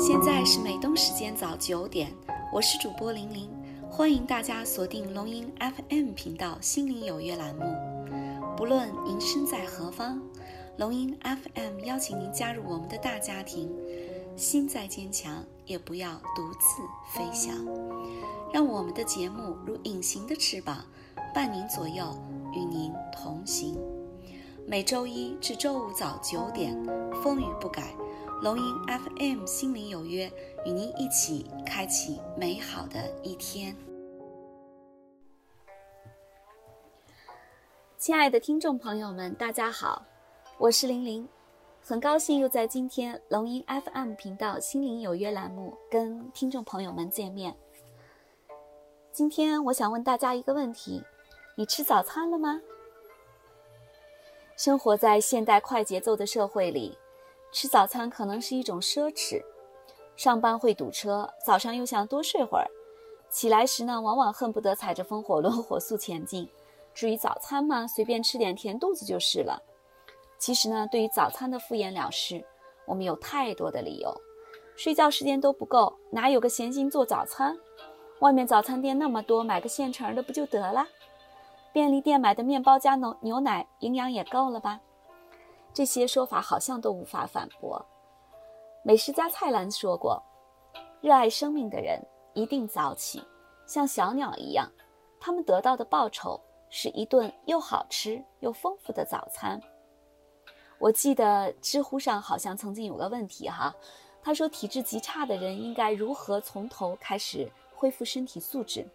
现在是美东时间早九点，我是主播玲玲，欢迎大家锁定龙吟 FM 频道《心灵有约》栏目。不论您身在何方，龙吟 FM 邀请您加入我们的大家庭。心再坚强，也不要独自飞翔。让我们的节目如隐形的翅膀，伴您左右，与您同行。每周一至周五早九点，风雨不改。龙吟 FM 心灵有约，与您一起开启美好的一天。亲爱的听众朋友们，大家好，我是玲玲，很高兴又在今天龙吟 FM 频道心灵有约栏目跟听众朋友们见面。今天我想问大家一个问题：你吃早餐了吗？生活在现代快节奏的社会里。吃早餐可能是一种奢侈，上班会堵车，早上又想多睡会儿，起来时呢，往往恨不得踩着风火轮火速前进。至于早餐嘛，随便吃点填肚子就是了。其实呢，对于早餐的敷衍了事，我们有太多的理由。睡觉时间都不够，哪有个闲心做早餐？外面早餐店那么多，买个现成的不就得了？便利店买的面包加牛牛奶，营养也够了吧？这些说法好像都无法反驳。美食家蔡澜说过：“热爱生命的人一定早起，像小鸟一样，他们得到的报酬是一顿又好吃又丰富的早餐。”我记得知乎上好像曾经有个问题哈，他说体质极差的人应该如何从头开始恢复身体素质？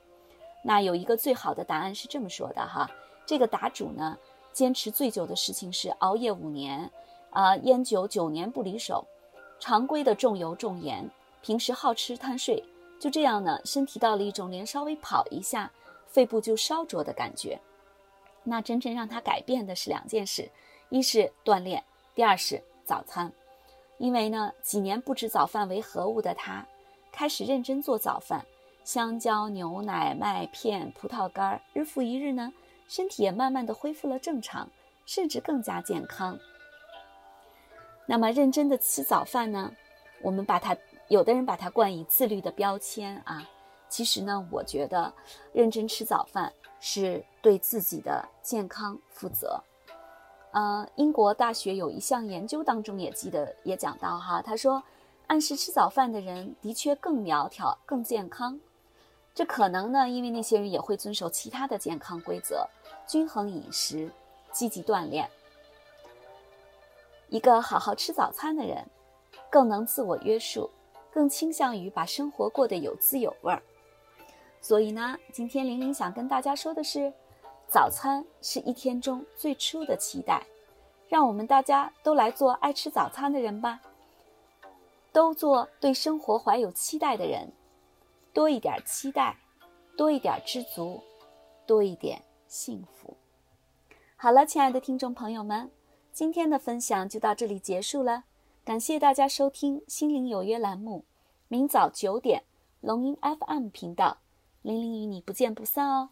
那有一个最好的答案是这么说的哈，这个答主呢。坚持最久的事情是熬夜五年，啊，烟酒九年不离手，常规的重油重盐，平时好吃贪睡，就这样呢，身体到了一种连稍微跑一下，肺部就烧灼的感觉。那真正让他改变的是两件事，一是锻炼，第二是早餐。因为呢，几年不知早饭为何物的他，开始认真做早饭，香蕉、牛奶、麦片、葡萄干，日复一日呢。身体也慢慢的恢复了正常，甚至更加健康。那么认真的吃早饭呢？我们把它，有的人把它冠以自律的标签啊。其实呢，我觉得认真吃早饭是对自己的健康负责。呃，英国大学有一项研究当中也记得也讲到哈，他说按时吃早饭的人的确更苗条、更健康。这可能呢，因为那些人也会遵守其他的健康规则，均衡饮食，积极锻炼。一个好好吃早餐的人，更能自我约束，更倾向于把生活过得有滋有味儿。所以呢，今天玲玲想跟大家说的是，早餐是一天中最初的期待，让我们大家都来做爱吃早餐的人吧，都做对生活怀有期待的人。多一点期待，多一点知足，多一点幸福。好了，亲爱的听众朋友们，今天的分享就到这里结束了。感谢大家收听《心灵有约》栏目，明早九点，龙音 FM 频道，玲玲与你不见不散哦。